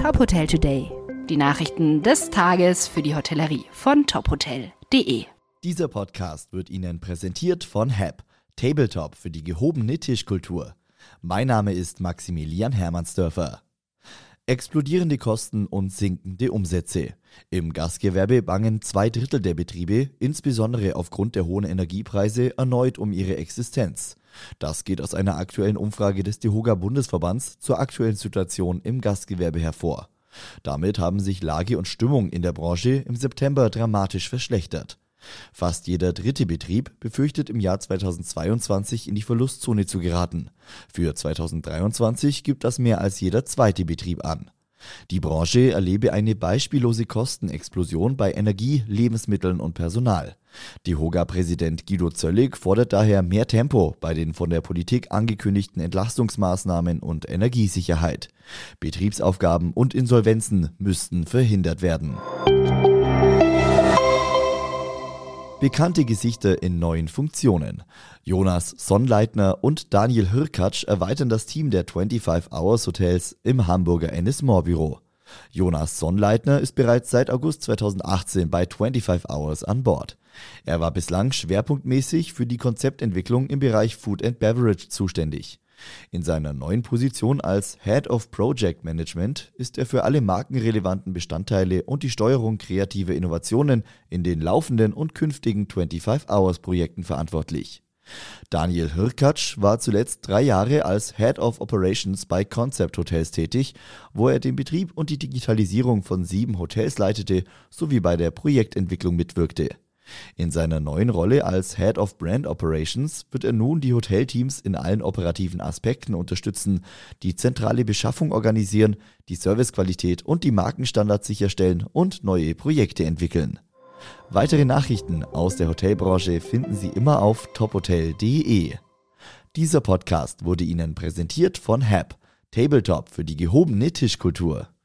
Top Hotel Today. Die Nachrichten des Tages für die Hotellerie von tophotel.de. Dieser Podcast wird Ihnen präsentiert von HAP, Tabletop für die gehobene Tischkultur. Mein Name ist Maximilian Hermannsdörfer. Explodierende Kosten und sinkende Umsätze. Im Gastgewerbe bangen zwei Drittel der Betriebe, insbesondere aufgrund der hohen Energiepreise, erneut um ihre Existenz. Das geht aus einer aktuellen Umfrage des DEHOGA Bundesverbands zur aktuellen Situation im Gastgewerbe hervor. Damit haben sich Lage und Stimmung in der Branche im September dramatisch verschlechtert. Fast jeder dritte Betrieb befürchtet im Jahr 2022 in die Verlustzone zu geraten. Für 2023 gibt das mehr als jeder zweite Betrieb an. Die Branche erlebe eine beispiellose Kostenexplosion bei Energie, Lebensmitteln und Personal. Die Hoga-Präsident Guido Zöllig fordert daher mehr Tempo bei den von der Politik angekündigten Entlastungsmaßnahmen und Energiesicherheit. Betriebsaufgaben und Insolvenzen müssten verhindert werden. Bekannte Gesichter in neuen Funktionen. Jonas Sonnleitner und Daniel Hirkatsch erweitern das Team der 25 Hours Hotels im Hamburger Ennismore Büro. Jonas Sonnleitner ist bereits seit August 2018 bei 25 Hours an Bord. Er war bislang schwerpunktmäßig für die Konzeptentwicklung im Bereich Food and Beverage zuständig. In seiner neuen Position als Head of Project Management ist er für alle markenrelevanten Bestandteile und die Steuerung kreativer Innovationen in den laufenden und künftigen 25 Hours Projekten verantwortlich. Daniel Hirkatsch war zuletzt drei Jahre als Head of Operations bei Concept Hotels tätig, wo er den Betrieb und die Digitalisierung von sieben Hotels leitete sowie bei der Projektentwicklung mitwirkte. In seiner neuen Rolle als Head of Brand Operations wird er nun die Hotelteams in allen operativen Aspekten unterstützen, die zentrale Beschaffung organisieren, die Servicequalität und die Markenstandards sicherstellen und neue Projekte entwickeln. Weitere Nachrichten aus der Hotelbranche finden Sie immer auf tophotel.de. Dieser Podcast wurde Ihnen präsentiert von HAP, Tabletop für die gehobene Tischkultur.